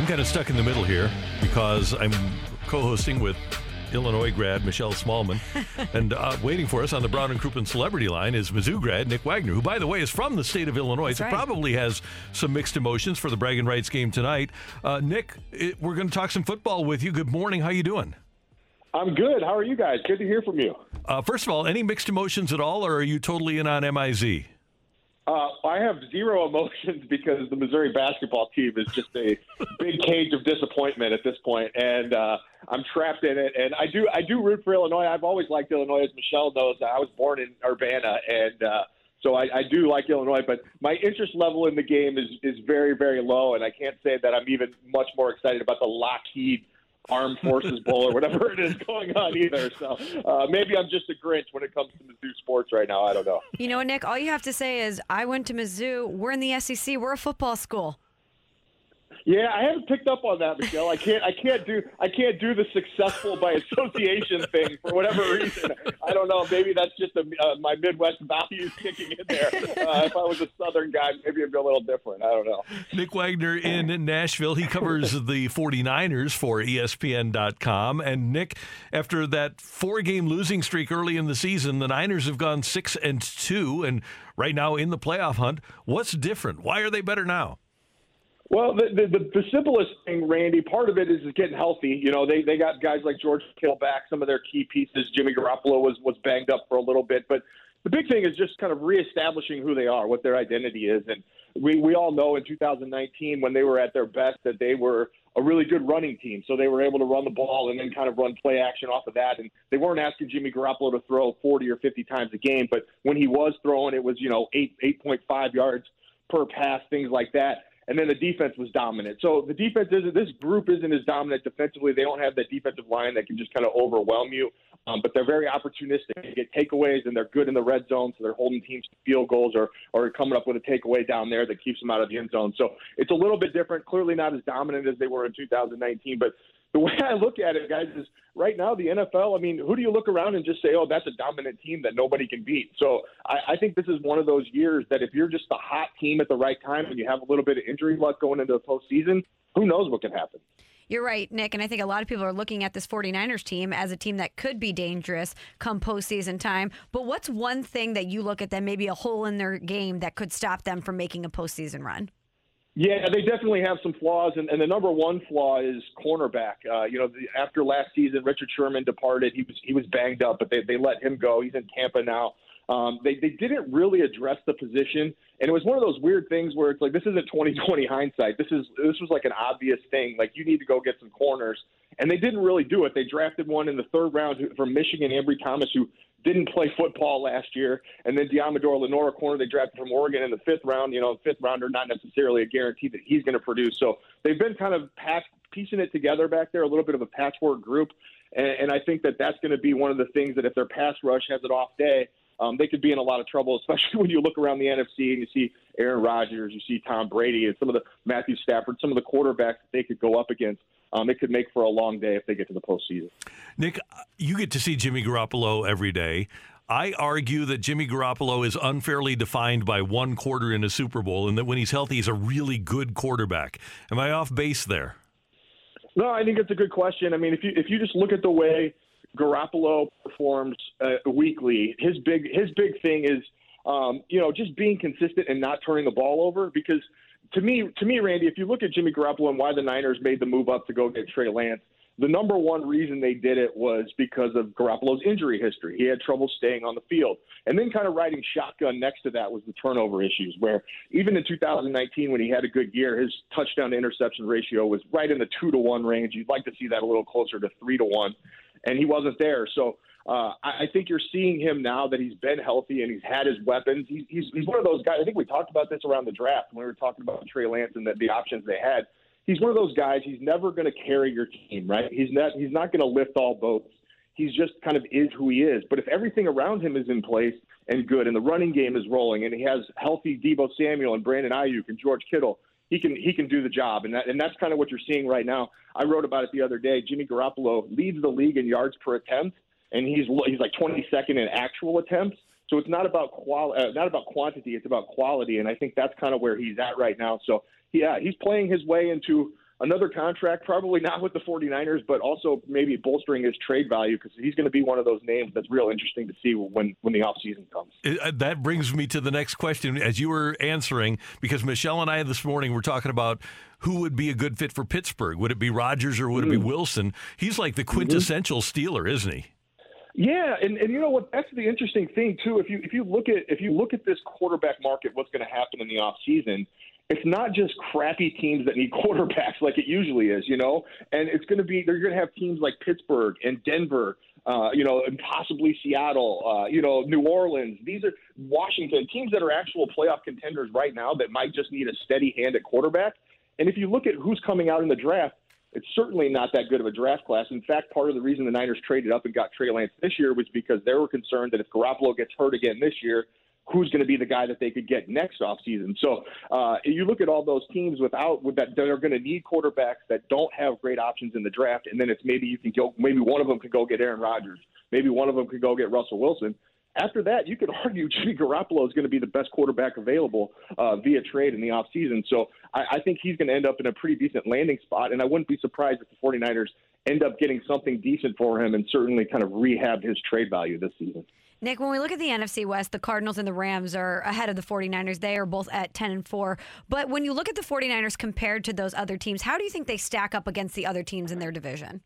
I'm kind of stuck in the middle here because I'm co-hosting with Illinois grad Michelle Smallman, and uh, waiting for us on the Brown and Crouppen Celebrity Line is Mizzou grad Nick Wagner, who, by the way, is from the state of Illinois. so right. probably has some mixed emotions for the bragging rights game tonight. Uh, Nick, it, we're going to talk some football with you. Good morning. How you doing? I'm good. How are you guys? Good to hear from you. Uh, first of all, any mixed emotions at all, or are you totally in on MIZ? Uh, I have zero emotions because the Missouri basketball team is just a big cage of disappointment at this point, and uh, I'm trapped in it. And I do, I do root for Illinois. I've always liked Illinois, as Michelle knows. I was born in Urbana, and uh, so I, I do like Illinois. But my interest level in the game is is very, very low, and I can't say that I'm even much more excited about the Lockheed Armed Forces Bowl or whatever it is going on either. So uh, maybe I'm just a Grinch when it comes to Mizzou sports right now. I don't know. You know, Nick, all you have to say is, I went to Mizzou. We're in the SEC. We're a football school. Yeah, I haven't picked up on that, Michelle. I can't. I can't do. I can't do the successful by association thing for whatever reason. I don't know. Maybe that's just a, uh, my Midwest values kicking in there. Uh, if I was a Southern guy, maybe it'd be a little different. I don't know. Nick Wagner in Nashville. He covers the 49ers for ESPN.com. And Nick, after that four game losing streak early in the season, the Niners have gone six and two and right now in the playoff hunt. What's different? Why are they better now? Well, the, the the simplest thing, Randy, part of it is getting healthy. You know, they they got guys like George Kittle back, some of their key pieces. Jimmy Garoppolo was was banged up for a little bit, but the big thing is just kind of reestablishing who they are, what their identity is, and we we all know in 2019 when they were at their best that they were a really good running team. So they were able to run the ball and then kind of run play action off of that. And they weren't asking Jimmy Garoppolo to throw 40 or 50 times a game, but when he was throwing, it was you know eight 8.5 yards per pass, things like that and then the defense was dominant. So the defense isn't this group isn't as dominant defensively. They don't have that defensive line that can just kind of overwhelm you. Um, but they're very opportunistic. They get takeaways and they're good in the red zone, so they're holding teams to field goals or or coming up with a takeaway down there that keeps them out of the end zone. So it's a little bit different. Clearly not as dominant as they were in 2019, but the way I look at it, guys, is right now the NFL. I mean, who do you look around and just say, "Oh, that's a dominant team that nobody can beat"? So I, I think this is one of those years that if you're just a hot team at the right time and you have a little bit of injury luck going into the postseason, who knows what can happen. You're right, Nick. And I think a lot of people are looking at this 49ers team as a team that could be dangerous come postseason time. But what's one thing that you look at that maybe a hole in their game that could stop them from making a postseason run? Yeah, they definitely have some flaws, and, and the number one flaw is cornerback. Uh, you know, the, after last season, Richard Sherman departed. He was he was banged up, but they they let him go. He's in Tampa now. Um, they they didn't really address the position, and it was one of those weird things where it's like this isn't 2020 hindsight. This is this was like an obvious thing. Like you need to go get some corners, and they didn't really do it. They drafted one in the third round from Michigan, Ambry Thomas, who didn't play football last year, and then Deommodore Lenoir, corner they drafted from Oregon in the fifth round. You know, fifth rounder, not necessarily a guarantee that he's going to produce. So they've been kind of patch, piecing it together back there, a little bit of a patchwork group, and, and I think that that's going to be one of the things that if their pass rush has an off day. Um, they could be in a lot of trouble, especially when you look around the NFC and you see Aaron Rodgers, you see Tom Brady, and some of the Matthew Stafford, some of the quarterbacks that they could go up against. Um, it could make for a long day if they get to the postseason. Nick, you get to see Jimmy Garoppolo every day. I argue that Jimmy Garoppolo is unfairly defined by one quarter in a Super Bowl, and that when he's healthy, he's a really good quarterback. Am I off base there? No, I think it's a good question. I mean, if you if you just look at the way Garoppolo performs uh, weekly, his big his big thing is um, you know just being consistent and not turning the ball over. Because to me, to me, Randy, if you look at Jimmy Garoppolo and why the Niners made the move up to go get Trey Lance, the number one reason they did it was because of Garoppolo's injury history. He had trouble staying on the field. And then kind of riding shotgun next to that was the turnover issues, where even in 2019, when he had a good year, his touchdown to interception ratio was right in the two to one range. You'd like to see that a little closer to three to one. And he wasn't there. So uh, I, I think you're seeing him now that he's been healthy and he's had his weapons. He, he's, he's one of those guys. I think we talked about this around the draft when we were talking about Trey Lance and the, the options they had he's one of those guys. He's never going to carry your team, right? He's not. He's not going to lift all boats. He's just kind of is who he is. But if everything around him is in place and good, and the running game is rolling, and he has healthy Deebo Samuel and Brandon Aiyuk and George Kittle, he can he can do the job, and that and that's kind of what you're seeing right now. I wrote about it the other day. Jimmy Garoppolo leads the league in yards per attempt, and he's he's like 22nd in actual attempts. So it's not about qual uh, not about quantity, it's about quality, and I think that's kind of where he's at right now. So yeah, he's playing his way into another contract, probably not with the 49ers, but also maybe bolstering his trade value because he's going to be one of those names that's real interesting to see when, when the offseason comes. Uh, that brings me to the next question. As you were answering, because Michelle and I this morning were talking about who would be a good fit for Pittsburgh. Would it be Rodgers or would mm. it be mm. Wilson? He's like the mm-hmm. quintessential mm-hmm. Steeler, isn't he? Yeah, and, and you know what? That's the interesting thing too. If you if you look at if you look at this quarterback market, what's going to happen in the off season? It's not just crappy teams that need quarterbacks like it usually is, you know. And it's going to be they're going to have teams like Pittsburgh and Denver, uh, you know, and possibly Seattle, uh, you know, New Orleans. These are Washington teams that are actual playoff contenders right now that might just need a steady hand at quarterback. And if you look at who's coming out in the draft, it's certainly not that good of a draft class. In fact, part of the reason the Niners traded up and got Trey Lance this year was because they were concerned that if Garoppolo gets hurt again this year, who's going to be the guy that they could get next offseason. So uh, you look at all those teams without with that that are going to need quarterbacks that don't have great options in the draft, and then it's maybe you can go maybe one of them could go get Aaron Rodgers, maybe one of them could go get Russell Wilson. After that, you could argue Jimmy Garoppolo is going to be the best quarterback available uh, via trade in the offseason. So I, I think he's going to end up in a pretty decent landing spot, and I wouldn't be surprised if the 49ers end up getting something decent for him and certainly kind of rehab his trade value this season. Nick, when we look at the NFC West, the Cardinals and the Rams are ahead of the 49ers. They are both at 10 and 4. But when you look at the 49ers compared to those other teams, how do you think they stack up against the other teams in their division?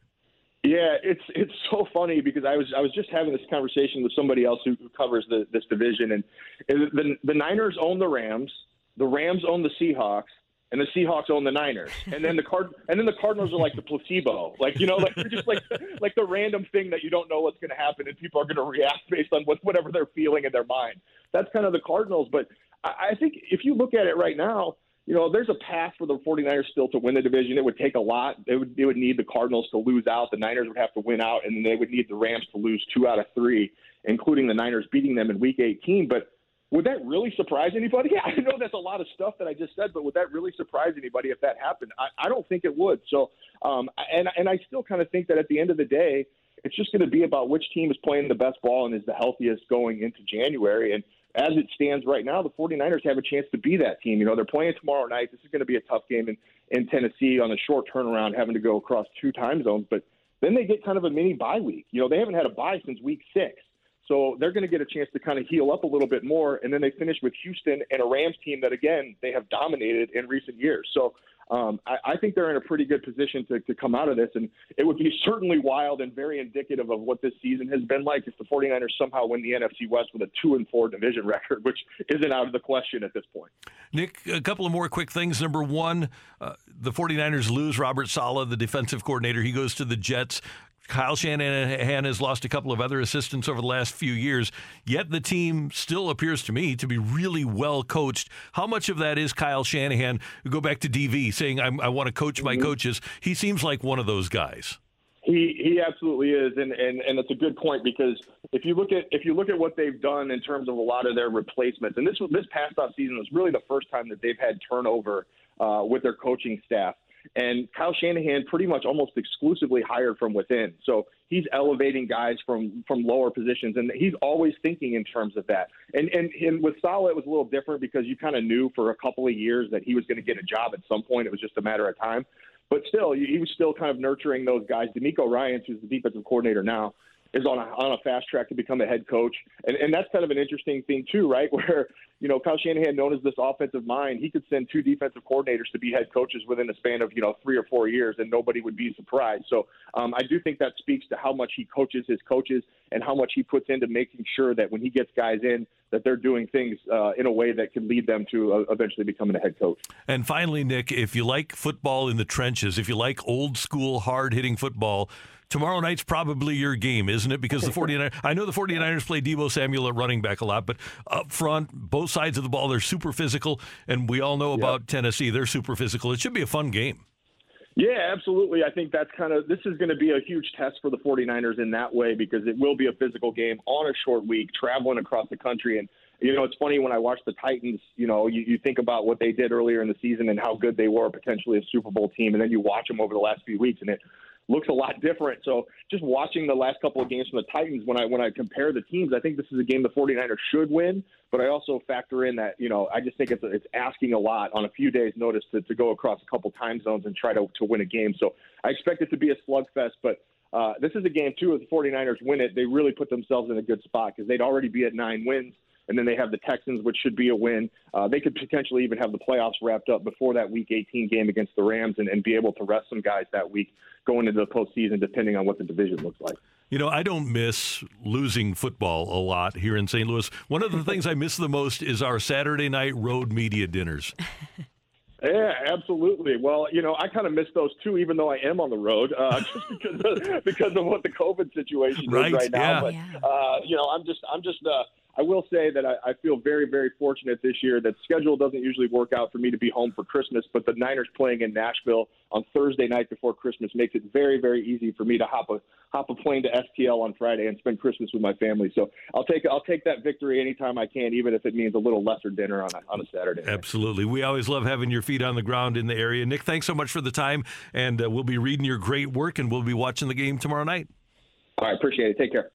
Yeah, it's it's so funny because I was I was just having this conversation with somebody else who, covers the, this division, and the the Niners own the Rams, the Rams own the Seahawks, and the Seahawks own the Niners, and then the card, and then the Cardinals are like the placebo, like you know, like they're just like like the random thing that you don't know what's going to happen, and people are going to react based on what whatever they're feeling in their mind. That's kind of the Cardinals, but I, I think if you look at it right now, you know, there's a path for the 49ers still to win the division. It would take a lot. It would it would need the Cardinals to lose out. The Niners would have to win out, and then they would need the Rams to lose two out of three, including the Niners beating them in Week 18. But would that really surprise anybody? Yeah, I know that's a lot of stuff that I just said, but would that really surprise anybody if that happened? I, I don't think it would. So, um, and and I still kind of think that at the end of the day, it's just going to be about which team is playing the best ball and is the healthiest going into January. And as it stands right now, the 49ers have a chance to be that team. You know, they're playing tomorrow night. This is going to be a tough game in, in Tennessee on a short turnaround, having to go across two time zones. But then they get kind of a mini bye week. You know, they haven't had a bye since week six. So they're going to get a chance to kind of heal up a little bit more. And then they finish with Houston and a Rams team that, again, they have dominated in recent years. So um, I, I, think they're in a pretty good position to, to come out of this. And it would be certainly wild and very indicative of what this season has been like if the 49ers somehow win the NFC West with a 2 and 4 division record, which isn't out of the question at this point. Nick, a couple of more quick things. Number one, uh, the 49ers lose Robert Saleh, the defensive coordinator. He goes to the Jets. Kyle Shanahan has lost a couple of other assistants over the last few years, yet the team still appears to me to be really well coached. How much of that is Kyle Shanahan? Go back to DV saying, i want to coach my mm-hmm. coaches. He seems like one of those guys. He he absolutely is, and, and and it's a good point because if you look at if you look at what they've done in terms of a lot of their replacements, and this this past off season was really the first time that they've had turnover uh, with their coaching staff. And Kyle Shanahan pretty much almost exclusively hired from within. So he's elevating guys from from lower positions, and he's always thinking in terms of that. And and, and with Saleh, it was a little different because you kind of knew for a couple of years that he was going to get a job at some point. It was just a matter of time. But still, he was still kind of nurturing those guys. DeMeco Ryans, who's the defensive coordinator now, is on a, on a fast track to become a head coach. And, and that's kind of an interesting thing, too, right? Where, you know, Kyle Shanahan, known as this offensive mind, he could send two defensive coordinators to be head coaches within a span of, you know, three or four years, and nobody would be surprised. So um, I do think that speaks to how much he coaches his coaches and how much he puts into making sure that when he gets guys in, that they're doing things uh, in a way that can lead them to uh, eventually becoming a head coach. And finally, Nick, if you like football in the trenches, if you like old school, hard hitting football, tomorrow night's probably your game, isn't it? Because the 49ers, I know the 49ers play Deebo Samuel at running back a lot, but up front, both sides of the ball, they're super physical. And we all know yep. about Tennessee, they're super physical. It should be a fun game. Yeah, absolutely. I think that's kind of this is going to be a huge test for the 49ers in that way because it will be a physical game on a short week, traveling across the country. And, you know, it's funny when I watch the Titans, you know, you, you think about what they did earlier in the season and how good they were, potentially a Super Bowl team. And then you watch them over the last few weeks and it looks a lot different. So just watching the last couple of games from the Titans, when I when I compare the teams, I think this is a game the 49ers should win. But I also factor in that you know I just think it's it's asking a lot on a few days' notice to, to go across a couple time zones and try to to win a game. So I expect it to be a slugfest, but. Uh, this is a game too. If the 49ers win it, they really put themselves in a good spot because they'd already be at nine wins and then they have the Texans, which should be a win. Uh, they could potentially even have the playoffs wrapped up before that Week 18 game against the Rams, and, and be able to rest some guys that week going into the postseason, depending on what the division looks like. You know, I don't miss losing football a lot here in St. Louis. One of the things I miss the most is our Saturday night road media dinners. Yeah, absolutely. Well, you know, I kind of miss those too, even though I am on the road, uh, just because of, because of what the COVID situation right, is right now. Yeah. But yeah. uh, you know, I'm just I'm just uh, I will say that I, I feel very, very fortunate this year that schedule doesn't usually work out for me to be home for Christmas, but the Niners playing in Nashville on Thursday night before Christmas makes it very, very easy for me to hop a hop a plane to STL on Friday and spend Christmas with my family. So I'll take I'll take that victory anytime I can, even if it means a little lesser dinner on a, on a Saturday. Absolutely, we always love having your feet on the ground in the area. Nick, thanks so much for the time, and uh, we'll be reading your great work, and we'll be watching the game tomorrow night. All right, appreciate it. Take care.